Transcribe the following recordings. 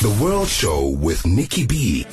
The World Show with Nikki B.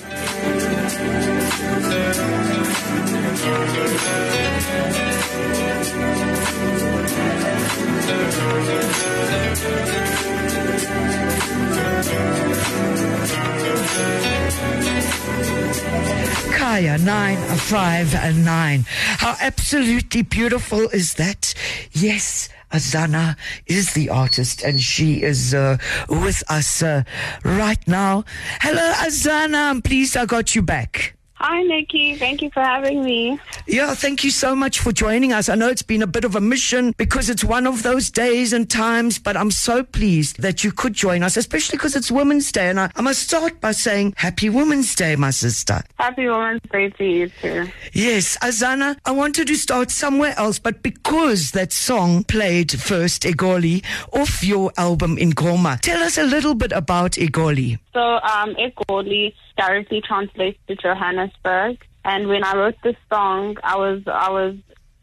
Kaya, nine, a five, and nine. How absolutely beautiful is that? Yes. Azana is the artist and she is uh, with us uh, right now. Hello, Azana. I'm pleased I got you back. Hi, Nikki. Thank you for having me. Yeah, thank you so much for joining us. I know it's been a bit of a mission because it's one of those days and times, but I'm so pleased that you could join us, especially because it's Women's Day. And I, I must start by saying Happy Women's Day, my sister. Happy Women's Day to you, too. Yes, Azana, I wanted to start somewhere else, but because that song played first, Egoli, off your album Ingoma, tell us a little bit about Egoli. So, um, Egoli directly translates to Johannesburg. And when I wrote this song, I was I was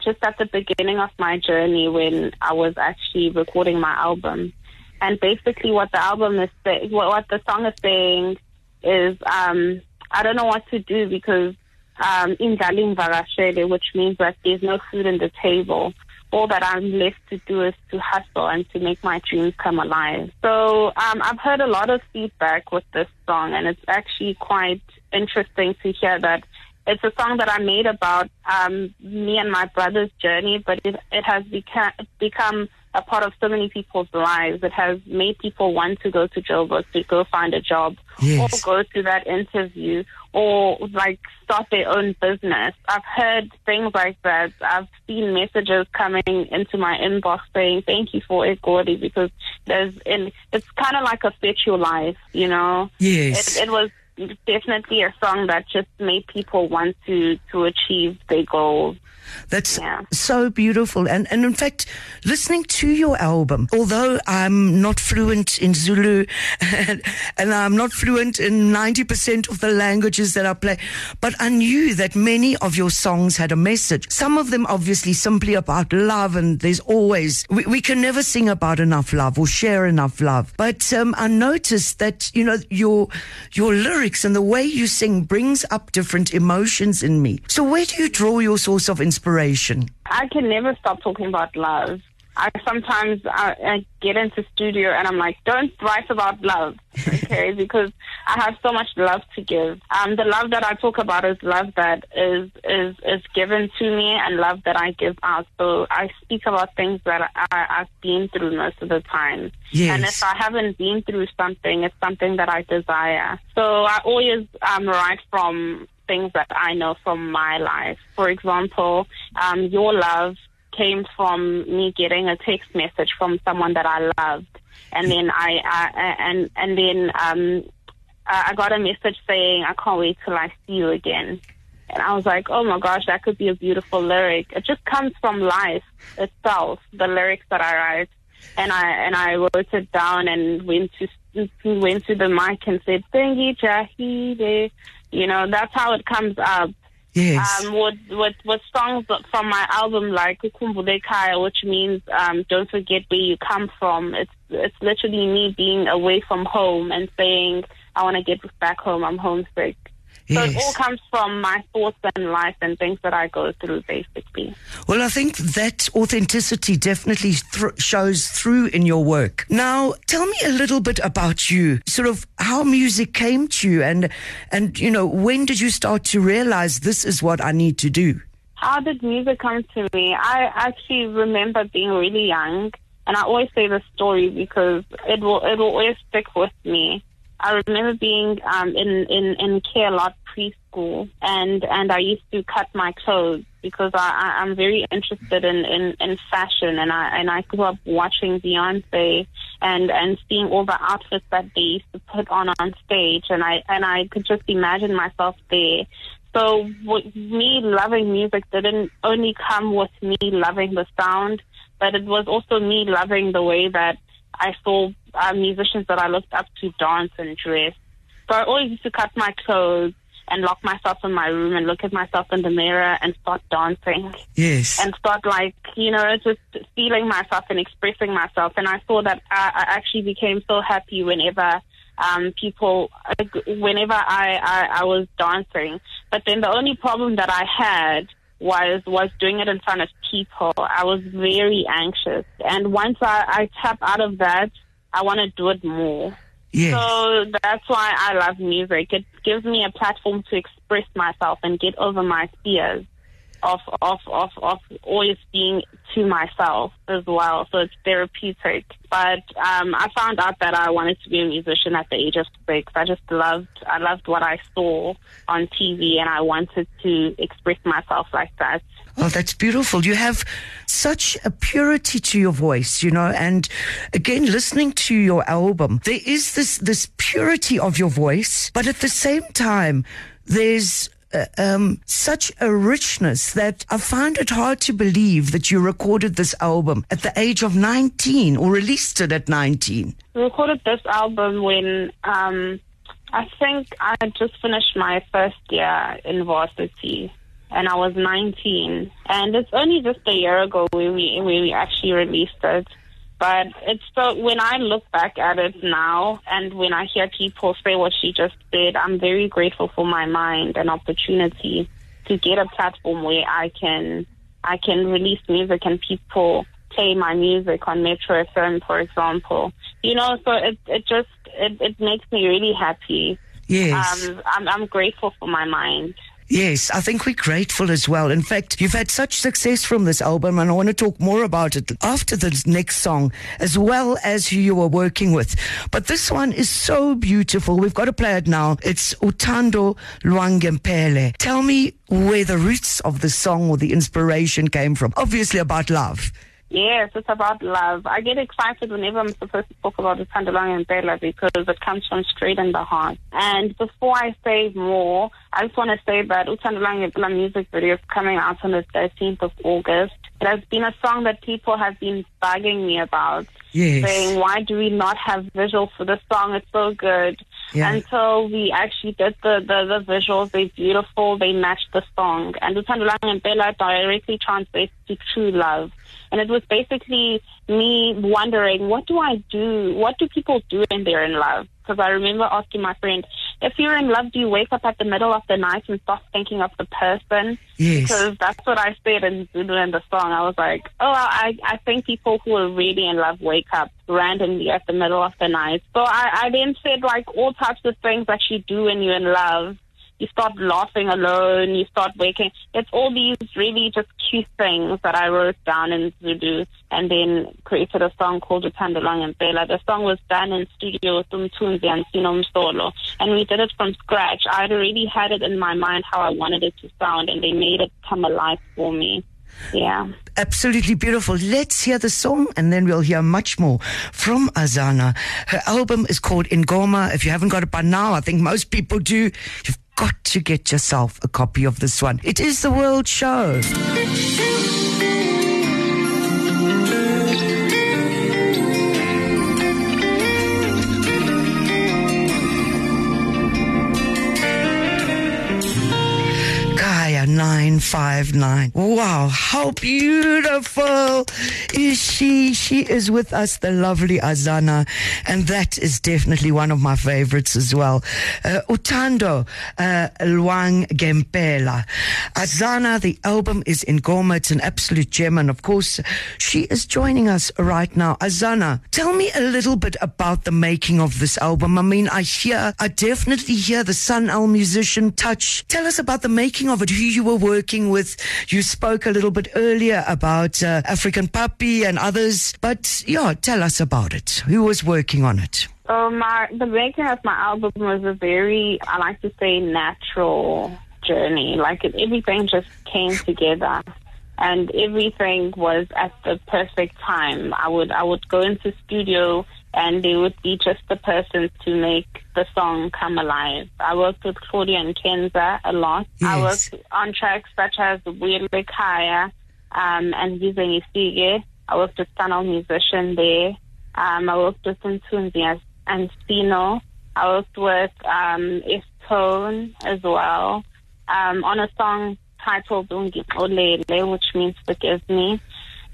just at the beginning of my journey when I was actually recording my album. And basically, what the album is saying, what, what the song is saying, is um, I don't know what to do because um, which means that there's no food on the table all that I'm left to do is to hustle and to make my dreams come alive. So um, I've heard a lot of feedback with this song, and it's actually quite interesting to hear that it's a song that I made about um, me and my brother's journey, but it, it has become become a part of so many people's lives. It has made people want to go to Joburg to go find a job Yes. or go to that interview or like start their own business. I've heard things like that. I've seen messages coming into my inbox saying, thank you for it, Gordy, because there's, and it's kind of like a your life, you know? Yes. It, it was definitely a song that just made people want to, to achieve their goals. That's Yeah. so beautiful. And, and in fact, listening to your album, although I'm not fluent in Zulu and, and I'm not fluent in 90% of the languages that I play, but I knew that many of your songs had a message. Some of them obviously simply about love and there's always, we, we can never sing about enough love or share enough love. But um, I noticed that, you know, your, your lyrics and the way you sing brings up different emotions in me. So where do you draw your source of inspiration? I can never stop talking about love. I sometimes I, I get into studio and I'm like, don't write about love, okay? because I have so much love to give. Um, the love that I talk about is love that is is is given to me and love that I give out. So I speak about things that I, I've been through most of the time. Yes. And if I haven't been through something, it's something that I desire. So I always um, write from things that I know from my life. For example, um, your love came from me getting a text message from someone that I loved, and then I, I and and then um, I got a message saying I can't wait till I see you again. And I was like, oh my gosh, that could be a beautiful lyric. It just comes from life itself, the lyrics that I write. And I and I wrote it down and went to went to the mic and said, "Thank you, Jahide." You know, that's how it comes up. Yes. Um, with, with with songs from my album like Ukumbule Kaya, which means um, don't forget where you come from. It's it's literally me being away from home and saying I want to get back home. I'm homesick. So it all comes from my thoughts and life and things that I go through, basically. Well, I think that authenticity definitely thr shows through in your work. Now, tell me a little bit about you, sort of how music came to you, and and you know when did you start to realize this is what I need to do? How did music come to me? I actually remember being really young, and I always say this story because it will it will always stick with me. I remember being um, in in in care lot preschool, and and I used to cut my clothes because I, I I'm very interested in, in in fashion, and I and I grew up watching Beyonce and and seeing all the outfits that they used to put on on stage, and I and I could just imagine myself there. So with me loving music didn't only come with me loving the sound, but it was also me loving the way that I saw uh, musicians that I looked up to dance and dress. So I always used to cut my clothes and lock myself in my room and look at myself in the mirror and start dancing Yes. and start like you know just feeling myself and expressing myself and i saw that I, I actually became so happy whenever um, people whenever I, I, I was dancing. But then the only problem that I had was was doing it in front of people. I was very anxious, and once I, I tap out of that, I want to do it more. Yes. So that's why I love music. It gives me a platform to express myself and get over my fears of of of of always being to myself as well. So it's therapeutic. But um, I found out that I wanted to be a musician at the age of six. I just loved I loved what I saw on TV, and I wanted to express myself like that. Oh, that's beautiful. You have such a purity to your voice, you know, and again, listening to your album, there is this, this purity of your voice, but at the same time, there's uh, um, such a richness that I find it hard to believe that you recorded this album at the age of 19 or released it at 19. We recorded this album when um, I think I had just finished my first year in varsity and I was 19. And it's only just a year ago when we, when we actually released it. But it's so when I look back at it now and when I hear people say what she just said, I'm very grateful for my mind and opportunity to get a platform where I can I can release music and people play my music on Metro FM, for example. You know, so it it just it, it makes me really happy. Yes. Um, I'm I'm grateful for my mind. Yes, I think we're grateful as well. In fact, you've had such success from this album, and I want to talk more about it after the next song, as well as who you are working with. But this one is so beautiful. We've got to play it now. It's Uthando Lwangempela. Tell me where the roots of the song or the inspiration came from. Obviously about love. Yes, it's about love. I get excited whenever I'm supposed to talk about Uthando Lwangempela because it comes from straight in the heart. And before I say more, I just want to say that Uthando Lwangempela music video is coming out on the 13th of August. It has been a song that people have been bugging me about, Yes. saying, why do we not have visuals for this song? It's so good. Yeah. Until we actually did the, the, the visuals, they're beautiful, they match the song. And Uthando Lwangempela directly translates to true love. And it was basically me wondering, what do I do? What do people do when they're in love? Because I remember asking my friend, if you're in love, do you wake up at the middle of the night and start thinking of the person? Yes. Because that's what I said in Zulu in the song. I was like, oh, I, I think people who are really in love wake up randomly at the middle of the night. So I, I then said like all types of things that you do when you're in love. You start laughing alone, you start waking. It's all these really just cute things that I wrote down in Zulu and then created a song called Uthando Lwangempela. The song was done in studio with Umtunzi and Sino Msolo and we did it from scratch. I'd already had it in my mind how I wanted it to sound and they made it come alive for me. Yeah. Absolutely beautiful. Let's hear the song and then we'll hear much more from Azana. Her album is called Ingoma. If you haven't got it by now, I think most people do. You've to get yourself a copy of this one. It is the World Show. 959. Wow, how beautiful is she? She is with us, the lovely Azana, and that is definitely one of my favorites as well. Uh, Uthando uh, Lwangempela. Azana, the album is Ingoma. It's an absolute gem, and of course, she is joining us right now. Azana, tell me a little bit about the making of this album. I mean, I hear, I definitely hear the Sun EL Musician touch. Tell us about the making of it, who you were working with. You spoke a little bit earlier about uh, Afriikan Papi and others, but yeah, tell us about it. Who was working on it? So my the making of my album was a very I like to say natural journey. Like everything just came together, and everything was at the perfect time. I would I would go into studio, and they would be just the person to make the song come alive. I worked with Claudia and Kenza a lot. I worked on tracks such as Weird Kaya um, and Using Isige. I worked with Sun EL Musician there. Um, I worked with Ntunzi and Sino. I worked with um, Tone as well um, on a song titled Ungi Olele, which means forgive me.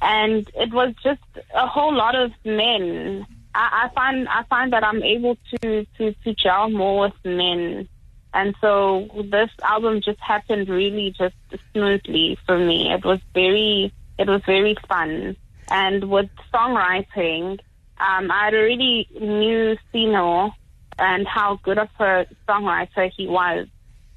And it was just a whole lot of men I, I find I find that I'm able to, to, to gel more with men. And so this album just happened really just smoothly for me. It was very it was very fun. And with songwriting, um, I already knew Sino and how good of a songwriter he was.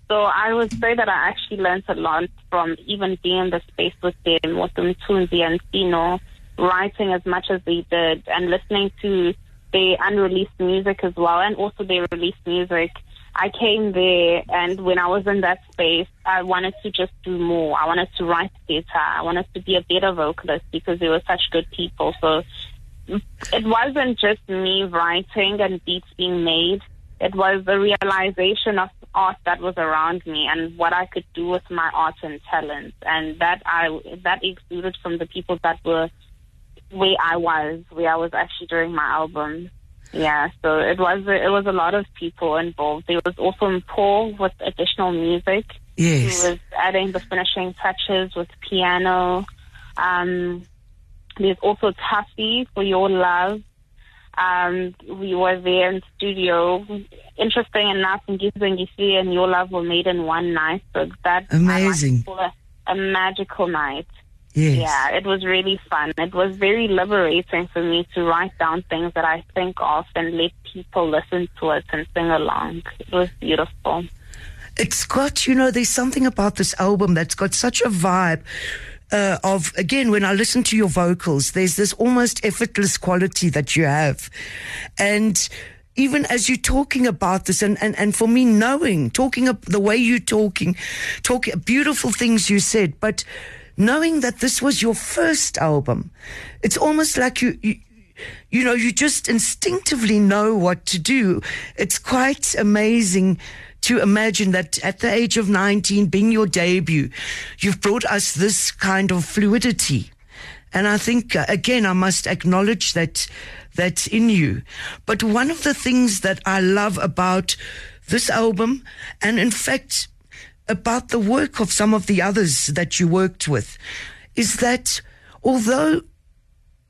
So I would say that I actually learned a lot from even being in the space with them, with Mtunzi and Sino, writing as much as they did and listening to their unreleased music as well and also their released music. I came there and when I was in that space, I wanted to just do more. I wanted to write better. I wanted to be a better vocalist because they were such good people. So it wasn't just me writing and beats being made. It was the realization of art that was around me and what I could do with my art and talents, And that I, that exuded from the people that were where I was, where I was actually during my album. Yeah, so it was a, it was a lot of people involved. There was also Paul with additional music. Yes. He was adding the finishing touches with piano. Um, there's also Tuffy for Your Love. Um, we were there in studio. Interesting enough, Ngizwe and Your Love were made in one night. So that amazing. A, a magical night. Yes. Yeah, it was really fun. It was very liberating for me to write down things that I think of and let people listen to it and sing along. It was beautiful. It's got, you know, there's something about this album that's got such a vibe. Uh, of again, when I listen to your vocals, there's this almost effortless quality that you have, and even as you're talking about this, and, and, and for me, knowing, talking the way you're talking, talking beautiful things you said, but knowing that this was your first album, it's almost like you, you you know, you just instinctively know what to do. It's quite amazing to imagine that at the age of 19, being your debut, you've brought us this kind of fluidity. And I think, uh, again, I must acknowledge that that's in you. But one of the things that I love about this album, and in fact, about the work of some of the others that you worked with, is that although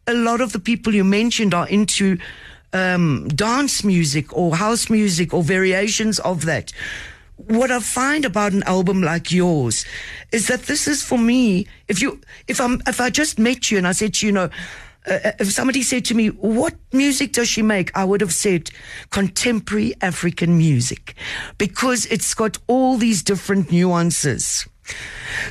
a lot of the people you mentioned are into um, dance music or house music or variations of that. What I find about an album like yours is that this is for me. If you, if I'm, if I just met you and I said to you, you know, uh, uh, if somebody said to me, what music does she make? I would have said contemporary African music because it's got all these different nuances.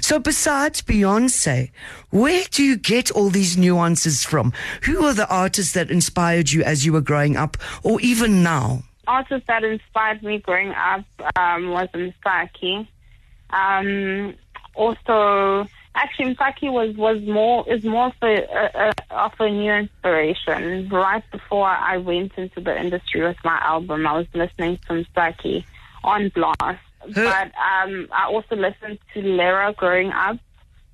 So besides Beyonce, where do you get all these nuances from? Who are the artists that inspired you as you were growing up or even now? Artists that inspired me growing up um, was Msaki. Um, also, actually, Msaki was, was more is more of a, a, of a new inspiration. Right before I went into the industry with my album, I was listening to Msaki on Blast but um, I also listened to Lira growing up.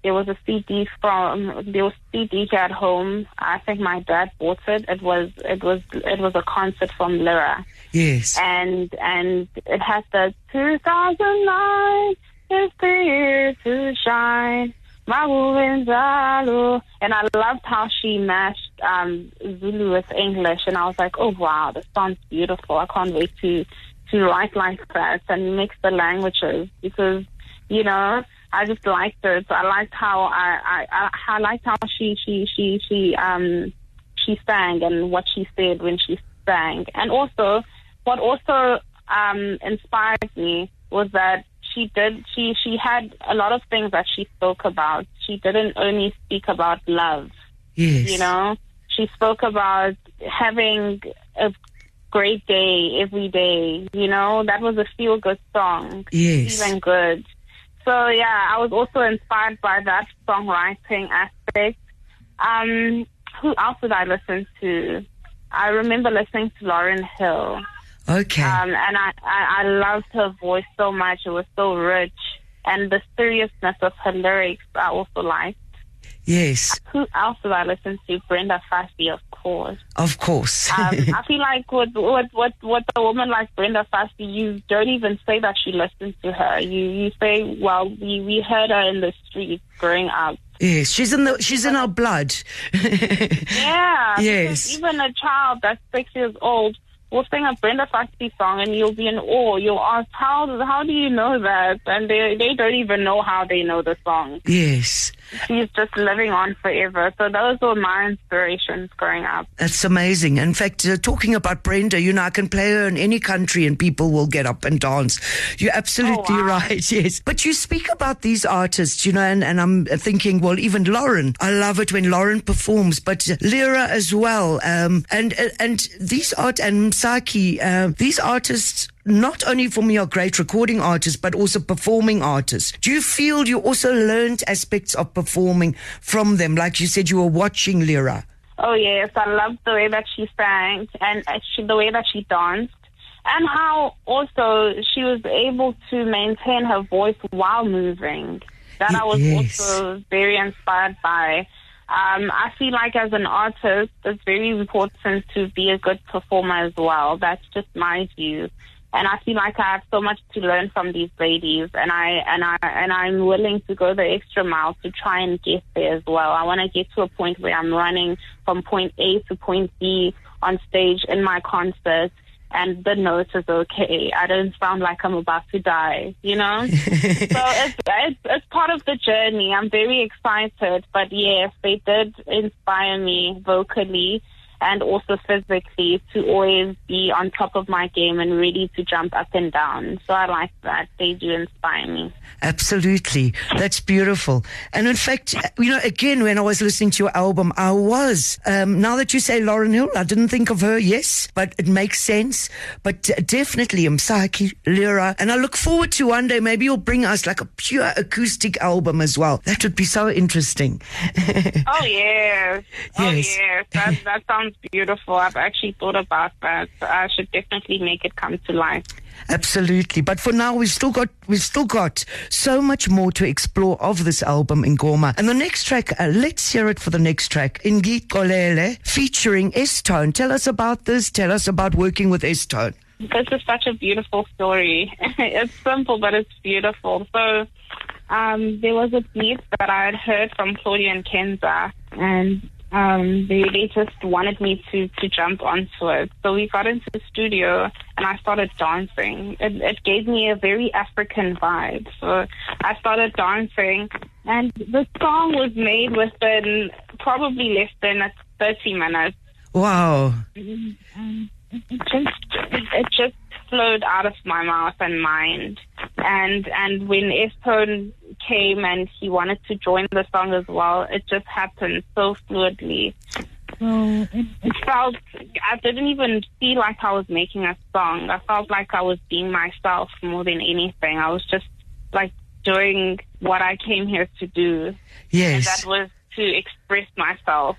There was a CD from there was a CD at home. I think my dad bought it. It was it was it was a concert from Lira. Yes. And and it has the 2009 is the year to shine. My woman's alo. And I loved how she mashed um, Zulu with English, and I was like, "Oh wow, this sounds beautiful! I can't wait to to write like that and mix the languages because, you know, I just liked it. I liked how I, I, I liked how she, she, she, she, um, she sang and what she said when she sang. And also, what also, um, inspired me was that she did, she, she had a lot of things that she spoke about. She didn't only speak about love. Yes. You know, she spoke about having a great day every day. You know, that was a feel good song. Yes. Even good. So yeah, I was also inspired by that songwriting aspect. Um, who else did I listen to? I remember listening to Lauryn Hill. Okay. Um, and I, I, I loved her voice so much. It was so rich. And the seriousness of her lyrics I also liked. Yes. Who else did I listen to? Brenda Fassie, of course. Of course. um, I feel like with, with with with a woman like Brenda Fassie, you don't even say that you listen to her. You you say, well, we we heard her in the streets growing up. Yes, she's in the she's in our blood. Yeah. Yes. Even a child that's six years old will sing a Brenda Fassie song and you'll be in awe. You'll ask, how, how do you know that? And they, they don't even know how they know the song. yes. She's just living on forever. So those were my inspirations growing up. That's amazing. In fact, uh, talking about Brenda, you know, I can play her in any country and people will get up and dance. You're absolutely Oh, wow. right, yes. But you speak about these artists, you know, and, and I'm thinking, well, even Lauryn, I love it when Lauryn performs, but Lira as well. Um, and, and these art and Msaki, uh, these artists not only for me are great recording artists, but also performing artists. Do you feel you also learned aspects of performing from them? Like you said, you were watching Lira. Oh yes, I loved the way that she sang and actually the way that she danced, and how also she was able to maintain her voice while moving. That I was Yes. also very inspired by. Um, I feel like as an artist, it's very important to be a good performer as well. That's just my view. And I feel like I have so much to learn from these ladies, and I and I and I'm willing to go the extra mile to try and get there as well. I want to get to a point where I'm running from point A to point B on stage in my concert, and the note is okay. I don't sound like I'm about to die, you know. so it's, it's it's part of the journey. I'm very excited, but yes, they did inspire me vocally and also physically to always be on top of my game and ready to jump up and down. So I like that. They do inspire me. Absolutely. That's beautiful. And in fact, you know, again, when I was listening to your album, I was, um, now that you say Lauryn Hill, I didn't think of her, yes, but it makes sense. But definitely Msaki, Lira. And I look forward to one day, maybe you'll bring us like a pure acoustic album as well. That would be so interesting. Oh yes. Oh Yes. yes. That that sounds beautiful. I've actually thought about that. I should definitely make it come to life. Absolutely. But for now, we've still got, we've still got so much more to explore of this album Ingoma. And the next track, uh, let's hear it for the next track. in Ingit Kolele featuring S-Tone. Tell us about this. Tell us about working with S-Tone. This is such a beautiful story. it's simple, but it's beautiful. So, um, there was a beat that I had heard from Claudia and Kenza, and um, they, just wanted me to, to jump onto it. So we got into the studio, and I started dancing. It, it gave me a very African vibe. So I started dancing, and the song was made within probably less than 30 minutes Wow. it just it, just flowed out of my mouth and mind and and when S-Tone came and he wanted to join the song as well. It just happened so fluidly. So it, it felt I didn't even feel like I was making a song. I felt like I was being myself more than anything. I was just like doing what I came here to do. And Yes. that was to express myself.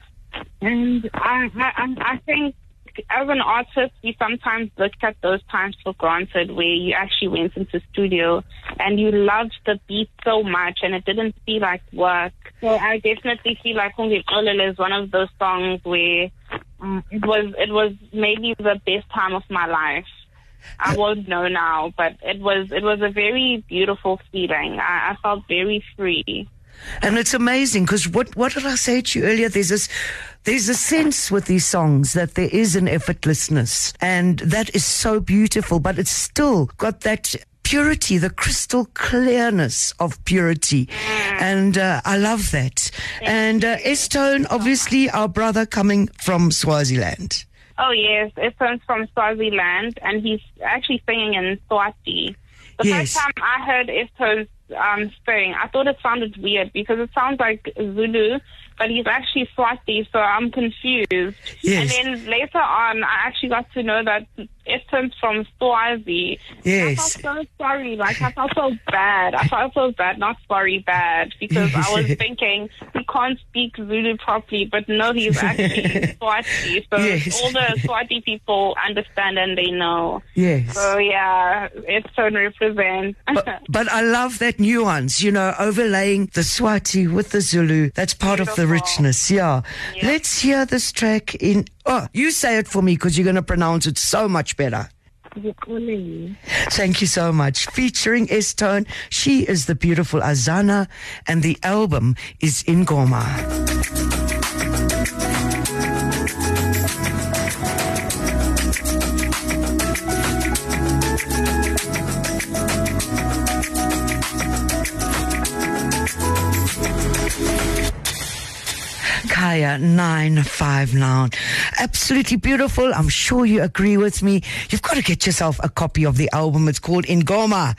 And I, I, I think as an artist, we sometimes look at those times for granted where you actually went into studio and you loved the beat so much and it didn't feel like work. So I definitely feel like Kungi Olele is one of those songs where uh, it was it was maybe the best time of my life. I won't know now, but it was it was a very beautiful feeling. I, I felt very free. And it's amazing because what, what did I say to you earlier? There's this, there's a sense with these songs that there is an effortlessness and that is so beautiful, but it's still got that purity, the crystal clearness of purity. And uh, I love that. And uh, S-Tone, obviously our brother coming from Swaziland. Oh yes, comes from Swaziland, and he's actually singing in Swati. The Yes. first time I heard S-Tone um, sing, I thought it sounded weird because it sounds like Zulu, but he's actually Swati, so I'm confused. Yes. And then later on, I actually got to know that S-Tone's from Swazi. Yes. I felt so sorry. Like, I felt so bad. I felt so bad, not sorry, bad, because I was thinking he can't speak Zulu properly, but no, he's actually Swati. So Yes. all the Swati people understand and they know. Yes. So, yeah, S-Tone represents. but, but I love that nuance, you know, overlaying the Swati with the Zulu. That's part of the Beautiful. richness. Yeah. Let's hear this track in. Oh, you say it for me because you're going to pronounce it so much better. Thank you so much. Featuring S-Tone, she is the beautiful Azana, and the album is Ingoma. Kaya 959. Absolutely beautiful. I'm sure you agree with me. You've got to get yourself a copy of the album. It's called Ingoma.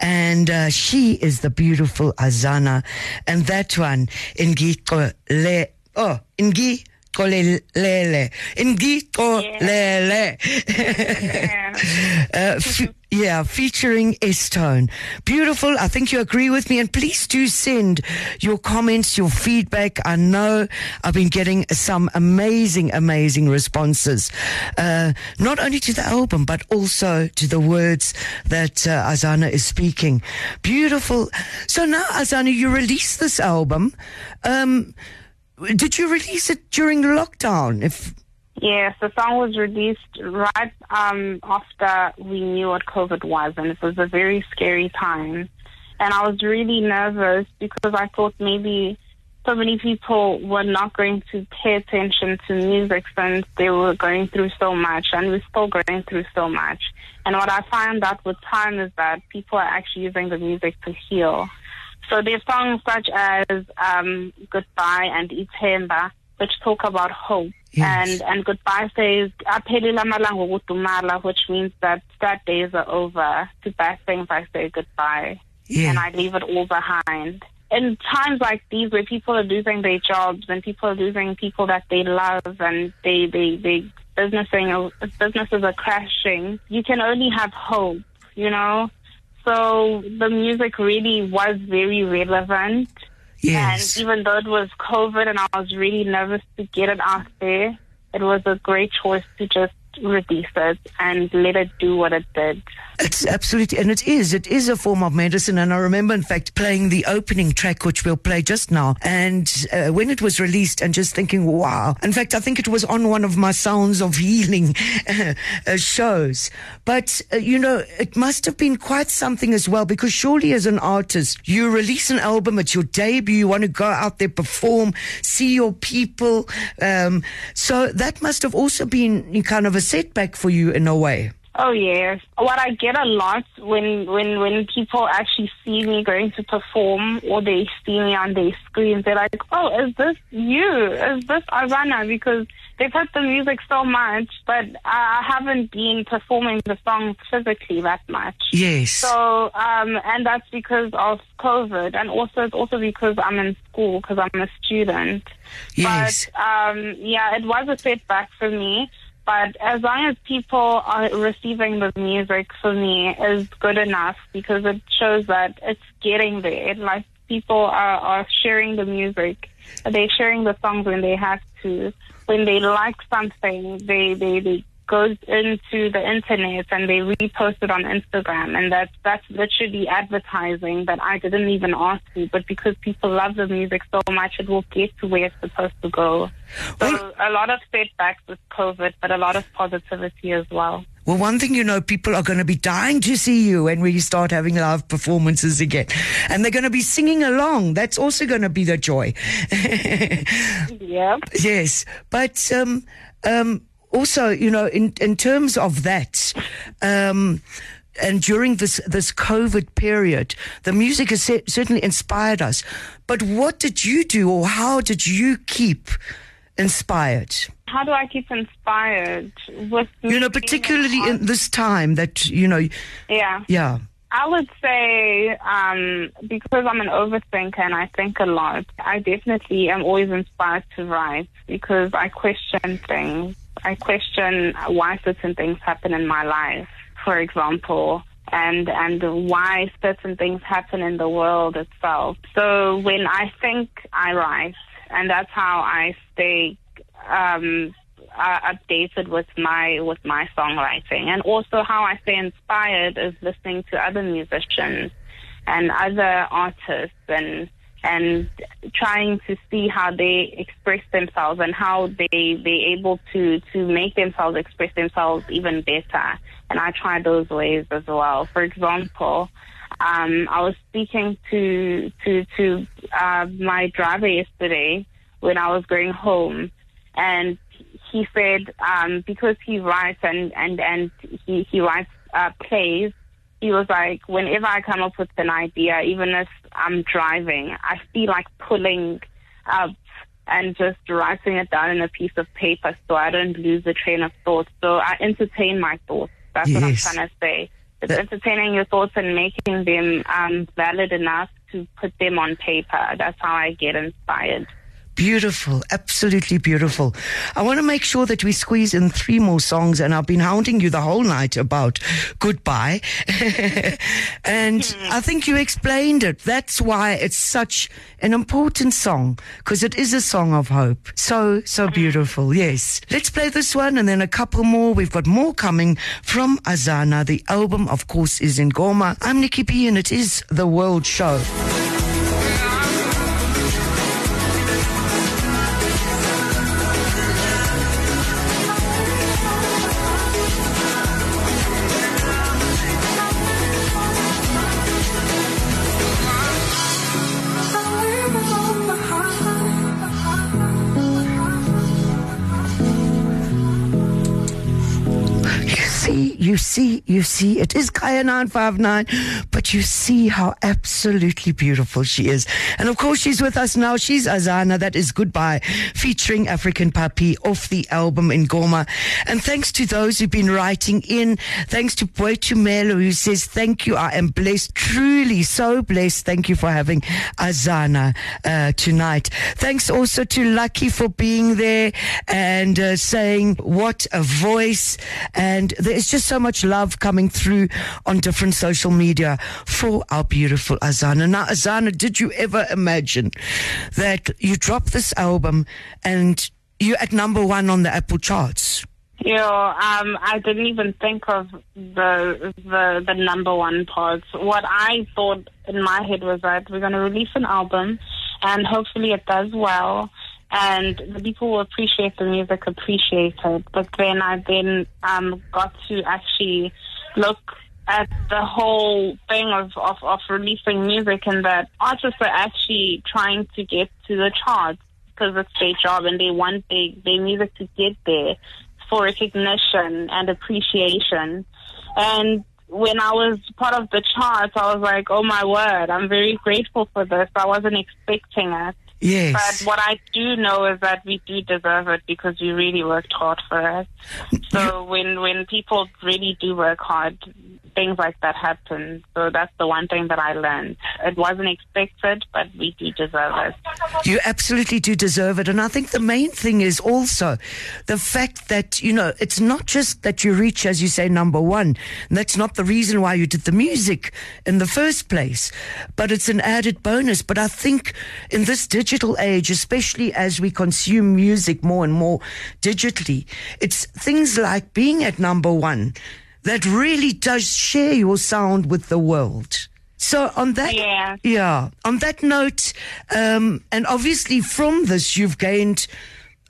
And uh, she is the beautiful Azana. And that one, Ingiko Le. Oh, Ingi Kolelele. Ingi Kolele. uh, f- yeah, featuring S-Tone. Beautiful. I think you agree with me. And please do send your comments, your feedback. I know I've been getting some amazing, amazing responses. Uh, not only to the album, but also to the words that uh, Azana is speaking. Beautiful. So now, Azana, you release this album. Um, did you release it during lockdown? If Yes, the song was released right um, after we knew what COVID was, and it was a very scary time. And I was really nervous because I thought maybe so many people were not going to pay attention to music since they were going through so much, and we're still going through so much. And what I found out with time is that people are actually using the music to heal. So there's songs such as um, Goodbye and Itemba, which talk about hope. Yes. And and goodbye says "Aphelile amalanga okutumala," which means that sad days are over. To bad things I say goodbye, Yeah. and I leave it all behind. In times like these, where people are losing their jobs and people are losing people that they love, and they they they businessing businesses are crashing, you can only have hope. You know. So the music really was very relevant. yes. And even though it was COVID and I was really nervous to get it out there, it was a great choice to just release it and let it do what it did. It's absolutely, and it is. It is a form of medicine. And I remember, in fact, playing the opening track, which we'll play just now. And uh, when it was released, and just thinking, wow. In fact, I think it was on one of my Sounds of Healing uh, shows. But, uh, you know, it must have been quite something as well, because surely as an artist, you release an album, it's your debut, you want to go out there, perform, see your people. Um, so that must have also been kind of a setback for you in a way. Oh yes. What I get a lot when when when people actually see me going to perform or they see me on their screens, they're like, "Oh, is this you? Is this Azana?" Because they've heard the music so much, but I haven't been performing the songs physically that much. Yes. So, um, and that's because of COVID, and also it's also because I'm in school because I'm a student. Yes. But um, yeah, it was a setback for me. But as long as people are receiving the music for me is good enough because it shows that it's getting there. Like people are, are sharing the music. They're sharing the songs when they have to. When they like something, they, they, they go into the internet and they repost it on Instagram and that's that's literally advertising that I didn't even ask for, but because people love the music so much it will get to where it's supposed to go. So a lot of setbacks with COVID, but a lot of positivity as well. Well, one thing you know, people are going to be dying to see you when we start having live performances again. And they're going to be singing along. That's also going to be the joy. Yeah. yes. But, um, um, also, you know, in, in terms of that, um, and during this, this COVID period, the music has cer- certainly inspired us. But what did you do or how did you keep inspired? How do I keep inspired with You know, particularly and in this time that, you know, Yeah. yeah. I would say um, because I'm an overthinker and I think a lot, I definitely am always inspired to write because I question things. I question why certain things happen in my life, for example, and and why certain things happen in the world itself. So when I think, I write, and that's how I stay um, uh, updated with my with my songwriting, and also how I stay inspired is listening to other musicians and other artists and and trying to see how they express themselves and how they they're able to to make themselves express themselves even better. And I try those ways as well. For example, um, I was speaking to to to uh, my driver yesterday when I was going home, and he said um, because he writes and and and he he writes uh, plays. He was like, whenever I come up with an idea, even if I'm driving, I feel like pulling up and just writing it down in a piece of paper so I don't lose the train of thought. So I entertain my thoughts. That's what I'm trying to say. It's That- entertaining your thoughts and making them um, valid enough to put them on paper. That's how I get inspired. Beautiful, absolutely beautiful. I want to make sure that we squeeze in three more songs, and I've been hounding you the whole night about goodbye. and I think you explained it. That's why it's such an important song, because it is a song of hope. So, so mm. beautiful, yes. Let's play this one and then a couple more. We've got more coming from Azana. The album, of course, is Ingoma. I'm Nikki B, and it is The World Show. See, you see, it is Kaya 959, but you see how absolutely beautiful she is. And of course, she's with us now. She's Azana. That is Goodbye, featuring Afriikan Papi off the album Ingoma. And thanks to those who've been writing in. Thanks to Boetumelo, who says, Thank you. I am blessed, truly so blessed. Thank you for having Azana uh, tonight. Thanks also to Lucky for being there and uh, saying, What a voice. And there's just so much love coming through on different social media for our beautiful Azana. Now, Azana, did you ever imagine that you drop this album and you're at number one on the Apple charts? Know, um, I didn't even think of the the the number one part. What I thought in my head was that we're going to release an album, and hopefully it does well, and the people who appreciate the music appreciate it. But then I then um, got to actually look at the whole thing of, of, of releasing music and that artists are actually trying to get to the charts because it's their job and they want their, their music to get there for recognition and appreciation. And when I was part of the charts, I was like, oh my word, I'm very grateful for this. I wasn't expecting it. Yes. But what I do know is that we do deserve it because we really worked hard for it. So when when people really do work hard, things like that happen. So that's the one thing that I learned. It wasn't expected, but we do deserve it. You absolutely do deserve it. And I think the main thing is also the fact that, you know, it's not just that you reach, as you say, number one. That's not the reason why you did the music in the first place, but it's an added bonus. But I think in this digital age, especially as we consume music more and more digitally, it's things like being at number one that really does share your sound with the world. So on that, Yeah. yeah. On that note, um, and obviously from this, you've gained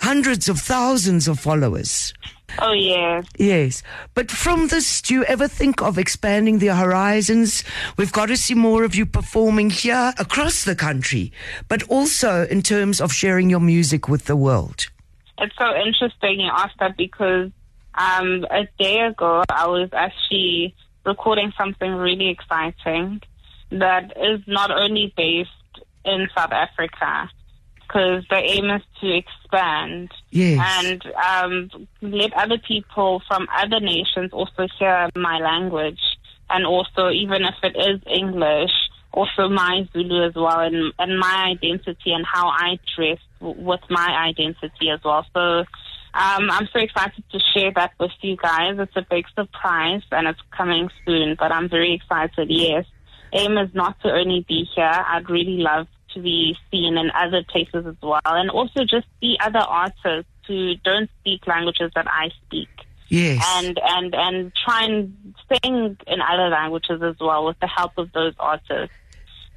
hundreds of thousands of followers. Oh yes. Yes. But from this, do you ever think of expanding the horizons? We've got to see more of you performing here across the country, but also in terms of sharing your music with the world. It's so interesting you asked that because um, a day ago I was actually recording something really exciting that is not only based in South Africa because the aim is to expand Yes. and um, let other people from other nations also hear my language and also even if it is English, also my Zulu as well and, and my identity and how I dress w- with my identity as well. So um, I'm so excited to share that with you guys. It's a big surprise and it's coming soon, but I'm very excited. Yes, aim is not to only be here. I'd really love to be seen in other places as well, and also just see other artists who don't speak languages that I speak, Yes. and and and try and sing in other languages as well with the help of those artists.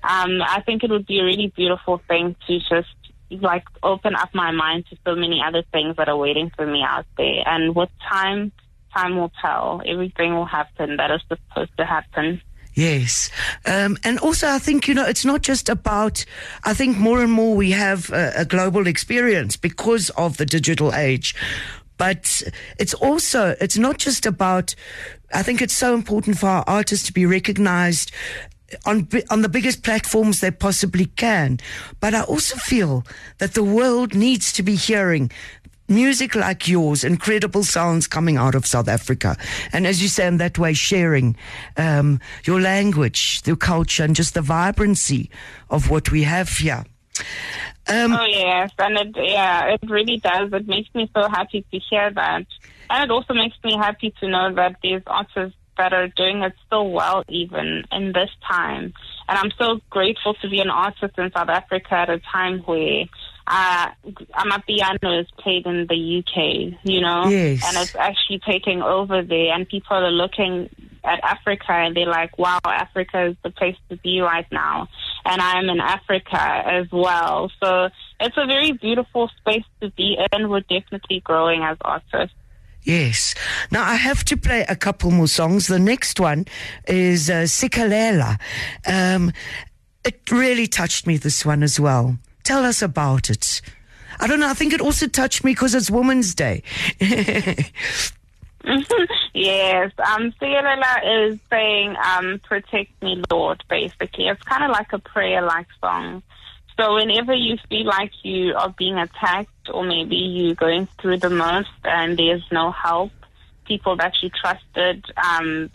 um, I think it would be a really beautiful thing to just like open up my mind to so many other things that are waiting for me out there. And with time, time will tell. Everything will happen that is supposed to happen. Yes. Um, and also, I think, you know, it's not just about, I think more and more we have a, a global experience because of the digital age. But it's also, it's not just about, I think it's so important for our artists to be recognized on on the biggest platforms they possibly can. But I also feel that the world needs to be hearing music like yours, incredible sounds coming out of South Africa. And as you say, in that way, sharing um, your language, your culture, and just the vibrancy of what we have here. Um, oh yes, and it yeah, it really does. It makes me so happy to hear that, and it also makes me happy to know that these artists that are doing it so well even in this time. And I'm so grateful to be an artist in South Africa at a time where uh, Amapiano is played in the UK, you know, yes. and it's actually taking over there, and people are looking at Africa and they're like, wow, Africa is the place to be right now. And I'm in Africa as well. So it's a very beautiful space to be in. We're definitely growing as artists. Yes. Now I have to play a couple more songs. The next one is uh, Sikalela. Um, it really touched me, this one as well. Tell us about it. I don't know. I think it also touched me because it's Women's Day. yes. Um, Sikalela is saying, um, protect me, Lord, basically. It's kind of like a prayer like song. So whenever you feel like you are being attacked or maybe you're going through the most and there's no help, people that you trusted, um,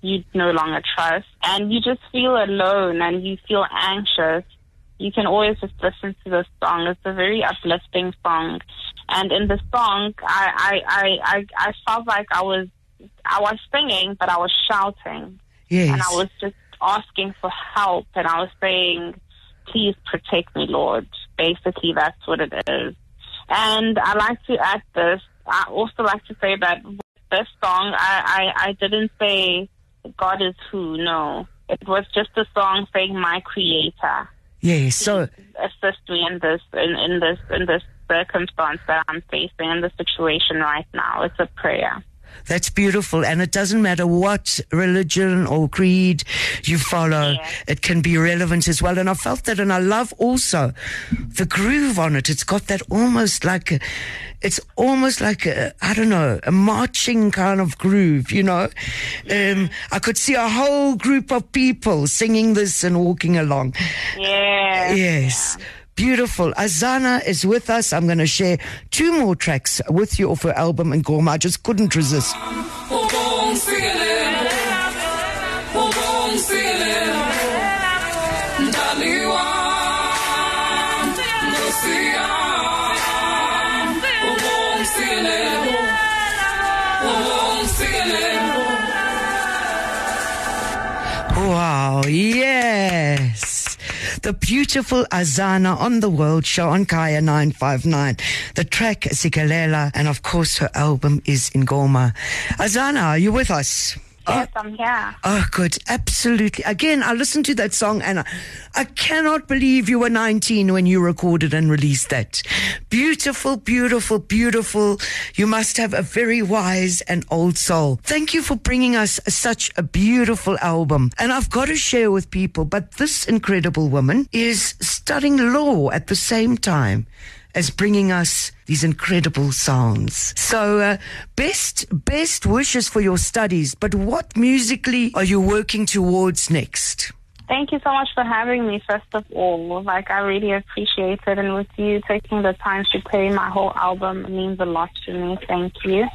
you no longer trust, and you just feel alone and you feel anxious, you can always just listen to this song. It's a very uplifting song. And in the song, I, I, I, I, I felt like I was, I was singing, but I was shouting. Yes. And I was just asking for help and I was saying, please protect me, Lord. Basically, that's what it is. And I like to add this. I also like to say that with this song, I, I, I didn't say God is who, no. It was just a song saying my creator. Yeah, so assist me in this in, in this in this circumstance that I'm facing in the situation right now. It's a prayer. That's beautiful. And it doesn't matter what religion or creed you follow. Yeah. It can be relevant as well. And I felt that and I love also the groove on it. It's got that almost like it's almost like a, I don't know, a marching kind of groove, you know? Um, I could see a whole group of people singing this and walking along. Yeah. Yes. Yeah. Beautiful. Azana is with us. I'm going to share two more tracks with you off her album Ingoma. I just couldn't resist. Wow, yes the beautiful Azana on the World Show on Kaya 959. The track Sikalela, and of course her album is Ingoma. Azana, are you with us? Yes, ah. I'm here. Oh, good. Absolutely. Again, I listened to that song and I, I, cannot believe you were 19 when you recorded and released that. Beautiful, beautiful, beautiful. You must have a very wise and old soul. Thank you for bringing us such a beautiful album. And I've got to share with people, but this incredible woman is studying law at the same time as bringing us these incredible sounds. So, uh, best best wishes for your studies. But what musically are you working towards next? Thank you so much for having me. First of all, like I really appreciate it, and with you taking the time to play my whole album means a lot to me. Thank you.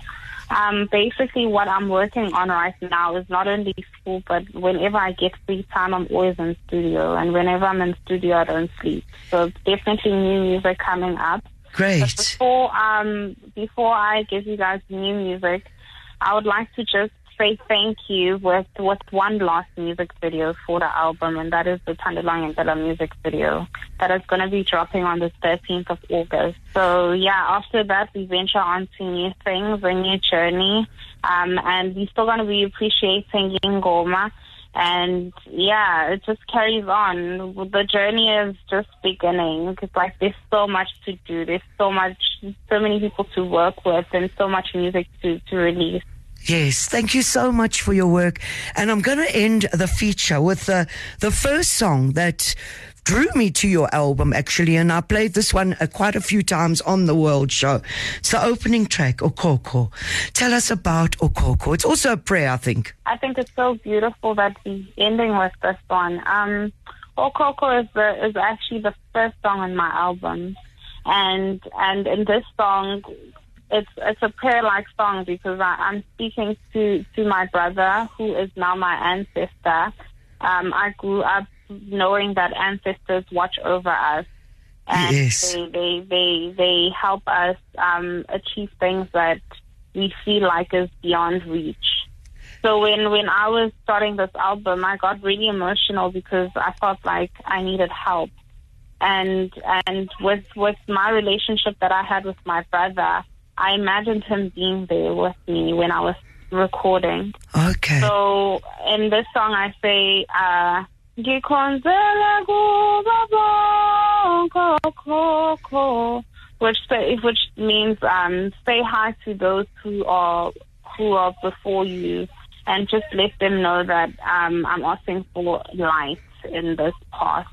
Um, basically, what I'm working on right now is not only school, but whenever I get free time, I'm always in studio. And whenever I'm in studio, I don't sleep. So definitely new music coming up. Great. But before, um, before I give you guys new music, I would like to just say thank you with with one last music video for the album, and that is the Uthando Lwangempela music video that is going to be dropping on the 13th of August. So yeah, after that we venture on to new things, a new journey, um, and we're still going to be appreciating Ingoma and yeah, it just carries on. The journey is just beginning. It's like there's so much to do. There's so much, so many people to work with, and so much music to to release. Yes, thank you so much for your work. And I'm going to end the feature with the the first song that drew me to your album actually and I played this one uh, quite a few times on the world show. It's the opening track Okoko. Tell us about Okoko. It's also a prayer I think. I think it's so beautiful that we're ending with this one. Um Okoko is the is actually the first song on my album. And and in this song it's it's a prayer like song because I, I'm speaking to, to my brother who is now my ancestor. Um, I grew up knowing that ancestors watch over us and Yes. they, they they they help us um, achieve things that we feel like is beyond reach. So when when I was starting this album, I got really emotional because I felt like I needed help, and and with with my relationship that I had with my brother, I imagined him being there with me when I was recording. Okay. So in this song, I say, uh, "Ngikhonzela kubo bonke which say, which means um, say hi to those who are who are before you, and just let them know that um, I'm asking for light in this path.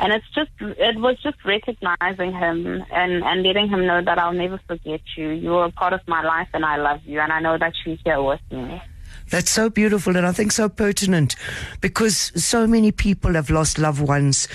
And it's just, it was just recognizing him and, and letting him know that I'll never forget you. You're a part of my life and I love you and I know that you're here with me. That's so beautiful and I think so pertinent because so many people have lost loved ones.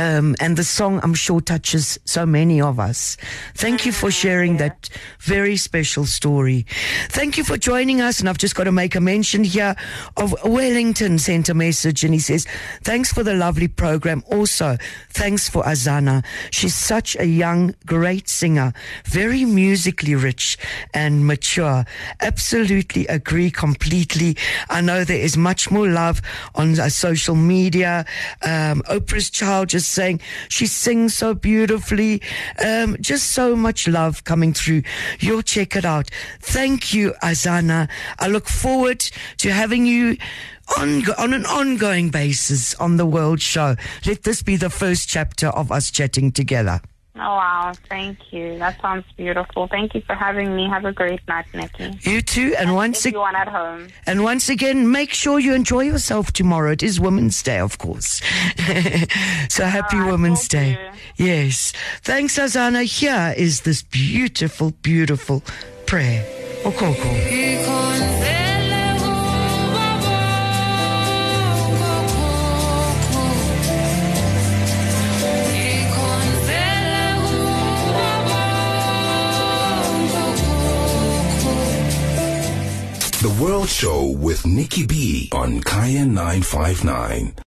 Um, and the song, I'm sure, touches so many of us. Thank you for sharing that very special story. Thank you for joining us. And I've just got to make a mention here of Wellington sent a message and he says, thanks for the lovely program. Also, thanks for Azana. She's such a young, great singer, very musically rich and mature. Absolutely agree completely. I know there is much more love on uh, social media. Um, Oprah's child just saying she sings so beautifully. Um, just so much love coming through. You'll check it out. Thank you, Azana. I look forward to having you on, on an ongoing basis on the World Show. Let this be the first chapter of us chatting together. Oh, wow. Thank you. That sounds beautiful. Thank you for having me. Have a great night, Nikki. You too, and once again. Everyone at home. And once again, make sure you enjoy yourself tomorrow. It is Women's Day, of course. so happy All right, Women's Day. do. Yes. Thanks, Azana. Here is this beautiful, beautiful prayer. Okoko. The World Show with Nikki B on Kaya 959.